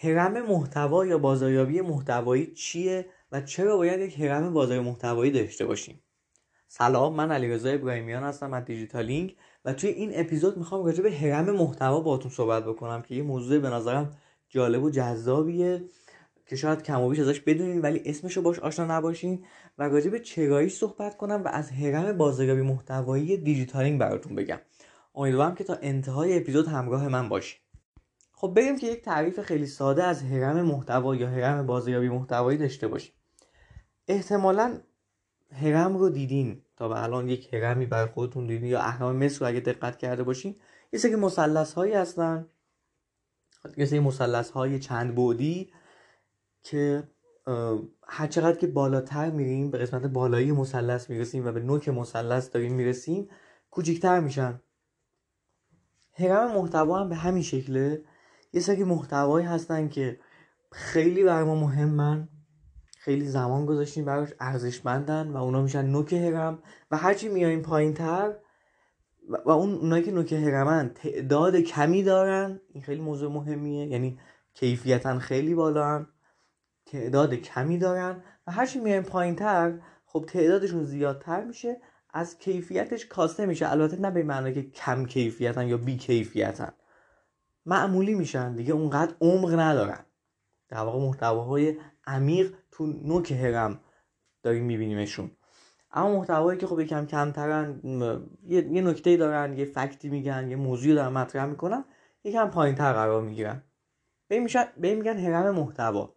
هرم محتوا یا بازاریابی محتوایی چیه و چرا باید یک هرم بازار محتوایی داشته باشیم؟ سلام من علیرضا ابراهیمیان هستم از دیجیتالینگ و توی این اپیزود می‌خوام راجع به هرم محتوا باهاتون صحبت بکنم که یه موضوع به نظرم جالب و جذابیه که شاید کم و بیش ازش بدونین ولی اسمش رو باش آشنا نباشین و راجع به چراییش صحبت کنم و از هرم بازاریابی محتوایی دیجیتالینگ براتون بگم. امیدوارم که تا انتهای اپیزود همراه من باشین. خب بریم که یک تعریف خیلی ساده از هرم محتوا یا هرم بازاریابی محتوایی داشته باشیم. احتمالا هرم رو دیدین تا به الان یک هرمی بر خودتون دیدین یا اهرام مصر رو اگه دقت کرده باشین یه سری مثلث هایی هستن. یه سری مثلث های چند بعدی که هر چقدر که بالاتر میریم به قسمت بالایی مثلث می‌رسیم و به نوک مثلث داریم می‌رسیم کوچیکتر میشن. هرم محتوا هم به همین شکله. یه سری محتوایی هستن که خیلی بر ما مهمن. خیلی زمان گذاشتیم براش ارزشمندن و اونا میشن نوک هرم و هرچی میایم پایین تر و اون اونایی که نوک هرمن تعداد کمی دارن این خیلی موضوع مهمیه. یعنی کیفیتا خیلی بالا هم تعداد کمی دارن و هرچی میایم پایین تر خب تعدادشون زیادتر میشه. از کیفیتش کاسته میشه. البته نه به معنی که کم کیفیتن یا بی کیفیتن معمولی میشن دیگه اونقدر عمق ندارن. در واقع محتواهای عمیق تو نوک هرم داریم میبینیمشون. اما محتوایی که خب یکم کمترن یه, یه نکته دارن یه فکتی میگن یه موضوعی دارن مطرح می‌کنن یکم پایین تر قرار می‌گیرن. به میگن هرم محتوا.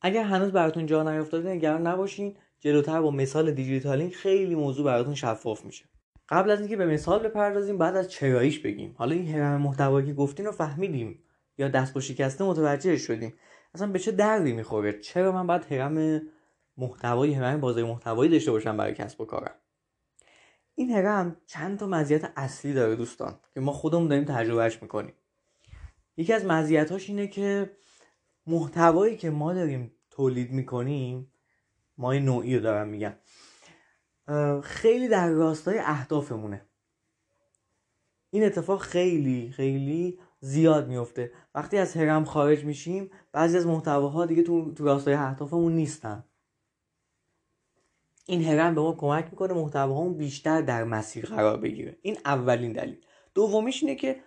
اگر هنوز براتون جا نیافتاده نگران نباشین جلوتر با مثال دیجیتالینگ خیلی موضوع براتون شفاف میشه. قبل از اینکه به مثال بپردازیم بعد از چراییش بگیم. حالا این هرم محتوایی که گفتین رو فهمیدیم یا دست شکسته متوجه شدیم. اصلا به چه دردی می‌خوره؟ چرا من باید هرم محتوایی هرم بازار محتوایی داشته باشم برای کسب و کارم؟ این هرم چند تا مزیت اصلی داره دوستان که ما خودمون داریم تجربهش می‌کنیم. یکی از مزیتاش اینه که محتوایی که ما داریم تولید می‌کنیم ما این نوعی رو دارم میگم. خیلی در راستای اهدافمونه. این اتفاق خیلی خیلی زیاد میفته وقتی از هرم خارج میشیم بعضی از محتواها دیگه تو, تو راستای اهدافمون نیستن. این هرم به ما کمک می‌کنه محتواهامون بیشتر در مسیر قرار بگیره. این اولین دلیل. دومیش اینه که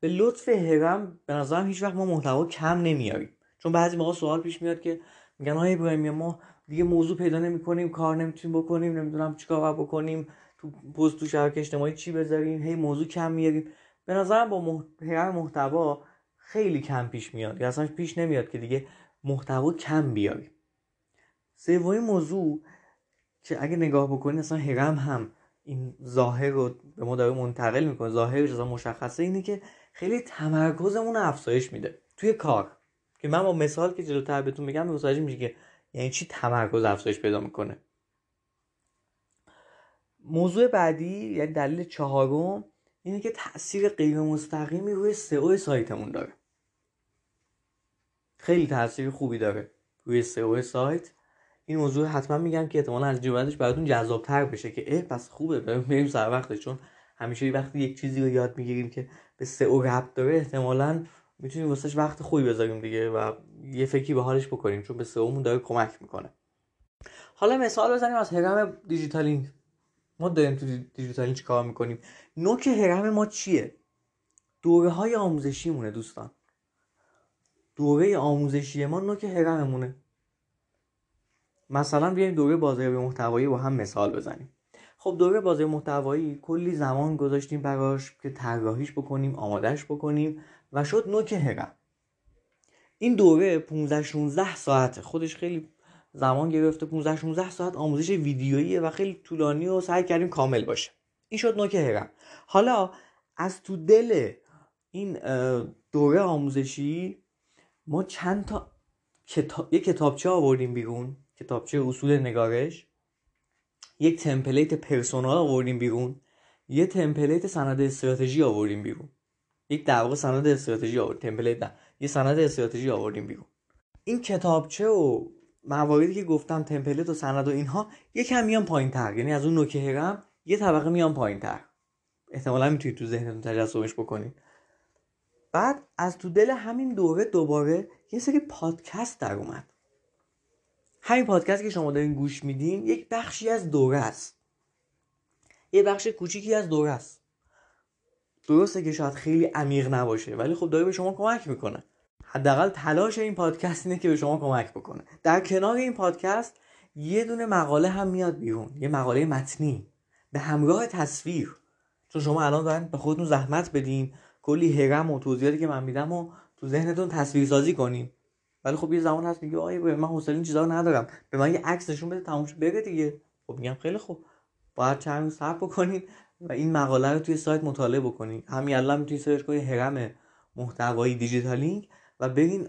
به لطف هرم به نظرم هیچ وقت ما محتوا کم نمیاریم. چون بعضی موقع سوال پیش میاد که میگن های ابراهیمی ما دیگه موضوع پیدا نمی‌کنیم کار نمی‌تونیم بکنیم نمی‌دونم چیکار بکنیم تو پست تو شبکه اجتماعی چی بذاریم هی موضوع کم میاریم. به نظرم با محتوا محتوا خیلی کم پیش میاد. یا اصلا پیش نمیاد که دیگه محتوا کم بیاریم. سومین موضوع که اگه نگاه بکنید اصلا هرم هم این ظاهر رو به ما داره منتقل می‌کنه. ظاهرش اصلا مشخصه اینه که خیلی تمرکزمون رو افزایش میده توی کار. که من با مثال که جلوتر بهتون میگم متوجه میشه که یعنی چی تمرکز افزایش پیدا می‌کنه. موضوع بعدی یعنی دلیل چهارم اینه که تاثیر غیر مستقیمی روی سئو سایتمون داره. خیلی تاثیر خوبی داره روی سئو سایت. این موضوع حتما میگم که احتمالا از جوابش براتون جذابتر بشه که اه پس خوبه بریم سر وقتش چون همیشه وقتی یک چیزی رو یاد می‌گیریم که به سئو ربط داره احتمالا می‌تونیم واسش وقت خوبی بذاریم دیگه و یه فکری به حالش بکنیم چون به سئومون داره کمک می‌کنه. حالا مثال بزنیم از هرم دیجیتالینگ ما داریم تو دیجیتالینگ چی کار می‌کنیم؟ نوک هرم ما چیه؟ دوره های آموزشی مونه دوستان. دوره آموزشی ما نوک هرممونه مثلا بیایم دوره بازاریابی محتوایی با هم مثال بزنیم. خب دوره بازار محتوایی کلی زمان گذاشتیم براش که طراحیش بکنیم آمادهش بکنیم و شد نوک هرم. این دوره 15 16 ساعته خودش خیلی زمان گرفته 15 16 ساعت آموزش ویدیوییه و خیلی طولانی و سعی کردیم کامل باشه. این شد نوک هرم. حالا از تو دل این دوره آموزشی ما چند تا کتاب یک کتابچه آوردیم بیرون کتابچه اصول نگارش. یک تمپلیت پرسونال آوردیم بیرون. یه تمپلیت سند استراتژی آوردیم بیرون. یک در واقع سند استراتژی آوردیم تمپلیت نه. یه سند استراتژی آوردیم بیرون. این کتابچه و مواردی که گفتم تمپلیت و سند و اینها یکم میان پایین تر یعنی از اون نوک هرم یه طبقه میان پایین تر احتمالا می‌تونید تو ذهنتون تجسمش بکنید. بعد از تو دل همین دوره دوباره یه سری پادکست در اومد. همین پادکست که شما دارین گوش میدین یک بخشی از دوره است. یه بخش کوچیکی از دوره است. درسته که شاید خیلی عمیق نباشه ولی خب داره به شما کمک می‌کنه. حداقل تلاش این پادکست اینه که به شما کمک بکنه. در کنار این پادکست یه دونه مقاله هم میاد بیرون یه مقاله متنی. به همراه تصویر. چون شما الان دارن به خودتون زحمت بدین کلی هرم و توضیحاتی که من میدم و تو ذهنتون تصویر سازی کنین. ولی خب یه زمان هست میگه آقا من حوصله این چیزا رو ندارم. به من یه عکس نشون بده تموم بره دیگه. خب میگم خیلی خوب. باید چند روز صبر بکنین و این مقاله رو توی سایت مطالعه بکنین. همین الان می‌تونید search کنید هرم محتوایی دیجیتالینگ و برین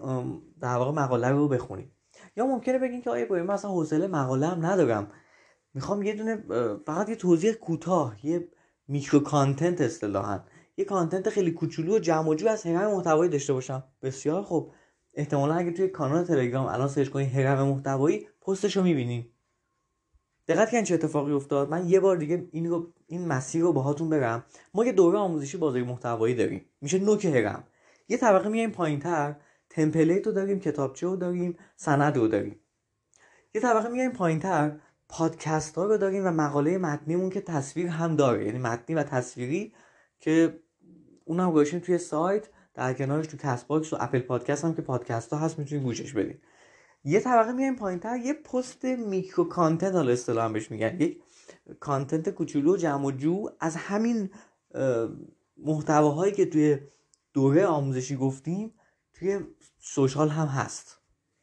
در واقع مقاله رو بخونید یا ممکنه بگین که آقا من اصلا حوصله مقاله هم ندارم. می‌خوام یه دونه فقط یه توضیح کوتاه یه micro content اصطلاحا. یه content خیلی کوچولو و جمع و جو از هرم محتوایی داشته باشم. بسیار خوب. احتمالا اگه توی کانال تلگرام الان search کنید هرم محتوایی پستش رو می‌بینین دقت کردین چه اتفاقی افتاد. من یه بار دیگه این رو این مسیر رو باهاتون برم ما یه دوره آموزشی بازاریابی محتوایی داریم. میشه نوک هرم. یه طبقه میایم پایینتر. template رو داریم کتابچه رو داریم سند رو داریم. یه طبقه میایم پایینتر. پادکست ها رو داریم و مقاله متنیمون که تصویر هم داره. یعنی متنی و تصویری که اونم گوشیم توی سایت. در کنارش تو Castbox و Apple Podcast هم که پادکست ها هست می‌تونید گوشش بدین یه طبقه میایم پایینتر یه پست micro content حالا اصطلاحا بهش میگن. یک content کوچولو جمع و جو از همین محتواهایی که توی دوره آموزشی گفتیم توی سوشال هم هست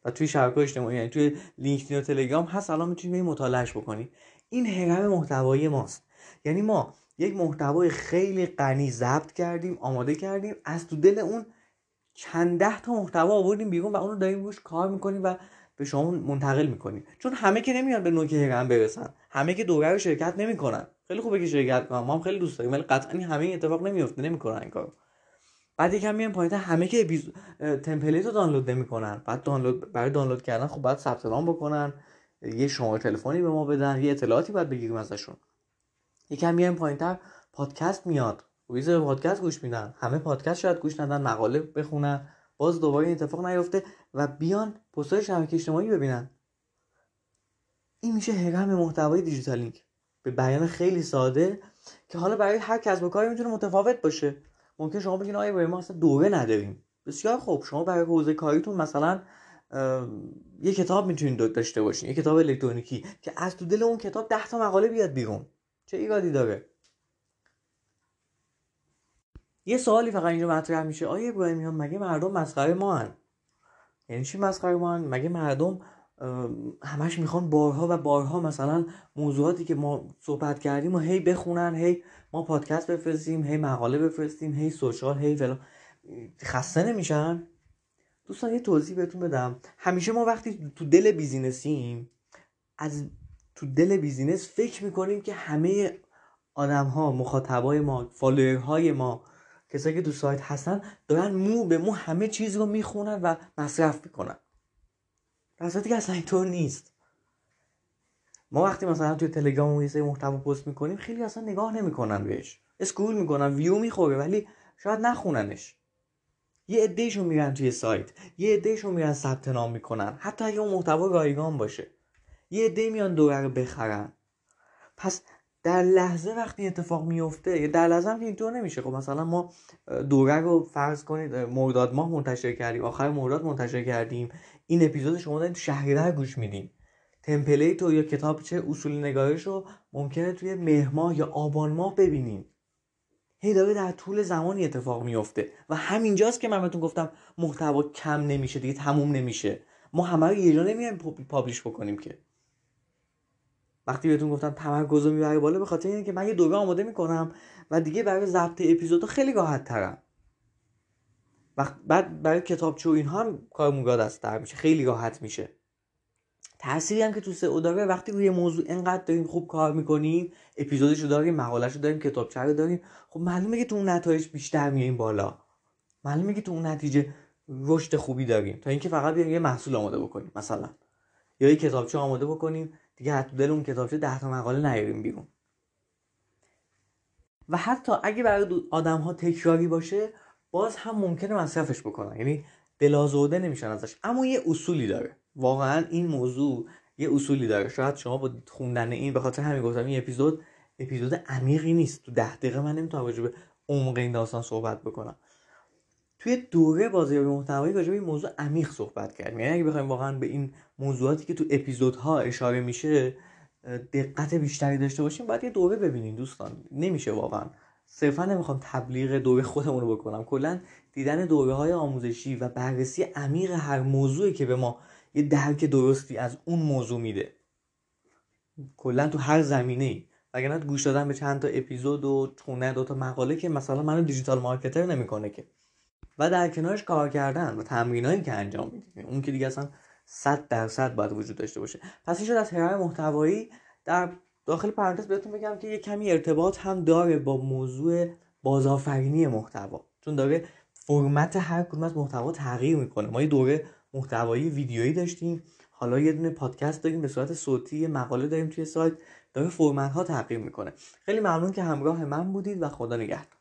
و توی شبکه اجتماعی یعنی توی لینکدین و تلگرام هست. الان می‌تونید مطالعهش بکنید این هرم محتوایی ماست. یعنی ما یک محتوای خیلی غنی ضبط کردیم آماده کردیم. از تو دل اون چند ده تا محتوا آوردیم بیرون و اون رو داریم روش کار می‌کنیم و به شما منتقل می‌کنیم. چون همه که نمیان به نوک هرم برسن. همه که دوره رو شرکت نمی‌کنن. خیلی خوبه که شرکت کنن. ما هم خیلی دوست داریم ولی قطعا همه این اتفاق نمیفته نمی‌کنن این کارو. بعد یکم میان پایین همه که بیز... template رو دانلود نمی‌کنن. بعد دانلود برای دانلود کردن خب باید ثبت نام بکنن یه شماره تلفنی به ما بدن یه اطلاعاتی باید بگیریم ازشون. یکم میایم پایینتر. پادکست میاد. ویز پادکست گوش میدن. همه پادکست شاید گوش ندن مقاله بخونن. باز دوباره این اتفاق نیفته و بیان پستای شبکه اجتماعی ببینن. این میشه هرم محتوای دیجیتالینگ به بیان خیلی ساده که حالا برای هر کسب و کاری می‌تونه متفاوت باشه. ممکن شما بگین آیا ما اصلا دوره نداریم. بسیار خوب. شما برای حوزه کاریتون مثلا یه کتاب می‌تونید داشته باشین. یه کتاب الکترونیکی که از تو دل اون کتاب ده تا مقاله بیاد بیرون. چه ایرادی داره؟ یه سوالی فقط اینجا مطرح میشه. آیا ابراهیمیان مگه مردم مسخره ما هن؟ یعنی چی مسخره ما هن؟ مگه مردم همش می‌خوان بارها و بارها مثلا موضوعاتی که ما صحبت کردیم و هی بخونن هی ما پادکست بفرستیم هی مقاله بفرستیم هی social هی فلان. خسته نمیشن؟ دوستان یه توضیح بهتون بدم. همیشه ما وقتی تو دل business یم از تو دل business فکر می‌کنیم که همه آدم ها مخاطبای ما های ما کسایی که تو سایت هستن دارن مو به مو همه چیز رو می‌خونن و مصرف می‌کنن. در صورتی که اصلا اینطور نیست. ما وقتی مثلا توی تلگرام یه سری محتوا پست می‌کنیم خیلی اصلا نگاه نمی‌کنن بهش. اسکرول می‌کنن ویو می‌خوره ولی شاید نخوننش. یه عدهشون میرن توی سایت یه عدهشون میرن ثبت نام می‌کنن. حتی اگه اون محتوا رایگان باشه. یه عده میان دوره رو بخرن. پس در لحظه وقتی اتفاق میفته در لحظه که اینطور نمیشه. خب مثلا ما دوره رو فرض کنید مرداد ماه منتشر کردیم آخر مرداد منتشر کردیم. این اپیزود شما دارید شهریور گوش میدیم تمپلیت یا کتابچه اصول نگارش رو ممکنه توی مهر یا آبان ماه ببینیم هی داره در طول زمانی اتفاق میفته و همینجاست که من بهتون گفتم محتوا کم نمیشه دیگه تموم نمیشه. ما همه رو یه جا نمیایم پابلیش بکنیم که. وقتی بهتون گفتم تمرکز رو می‌بره بالا به خاطر اینکه من یه دوره آماده می‌کنم و دیگه برای ضبط اپیزودها خیلی راحت ترم. وقت بعد برای کتابچه و اینها هم کار در میشه. خیلی راحت میشه. تأثیری هم که تو سئو داره وقتی روی موضوع انقدر داریم خوب کار می‌کنیم اپیزودش رو داریم مقالش رو داریم کتابچه رو داریم خب معلومه که تو اون نتایج بیشتر میریم بالا. معلومه که تو اون نتیجه رشد خوبی داریم. تا اینکه فقط بیایم یه محصول آماده بکنیم مثلا. یا یه کتابچه آماده بکنیم دیگه حتی دل اون کتابچه ده تا مقاله نیاریم بیرون. و حتی اگه برای آدم ها تکراری باشه باز هم ممکنه مصرفش بکنن. یعنی دلازرده نمیشن ازش. اما یه اصولی داره. واقعا این موضوع یه اصولی داره. شاید شما با خوندن این به خاطر همین گفتم این اپیزود اپیزود عمیقی نیست. تو ده دقیقه من نمی‌تونم راجع به عمق این داستان صحبت بکنم. توی دوره بازیابی محتوایی راجع به این موضوع عمیق صحبت کردیم. یعنی اگه بخوایم واقعا به این موضوعاتی که تو اپیزودها اشاره میشه دقت بیشتری داشته باشیم باید یه دوره ببینین دوستان. نمیشه واقعا. صرفا نمی‌خوام تبلیغ دوره خودمون رو بکنم. کلا دیدن دوره های آموزشی و بررسی عمیق هر موضوعی که به ما یه درک درستی از اون موضوع میده. کلا تو هر زمینه ای وگرنه گوش دادن به چند تا اپیزود و خوندن دو تا مقاله که مثلا منو دیجیتال مارکتر نمی‌کنه که. و در کنارش کار کردن و تمرینایی که انجام میدیم. اون که دیگه اصلا 100 درصد باید وجود داشته باشه. پس این شد از هرم محتوایی در داخل پرانتز بهتون بگم که یه کمی ارتباط هم داره با موضوع بازآفرینی محتوا. چون داره فرمت هر کدوم از محتوا تغییر می‌کنه. ما یه دوره محتوایی ویدیویی داشتیم. حالا یه دونه پادکست داریم. به صورت صوتی مقاله داریم توی سایت. داره فرمت ها تغییر می‌کنه. خیلی ممنون که همراه من بودید و خدا نگهدار.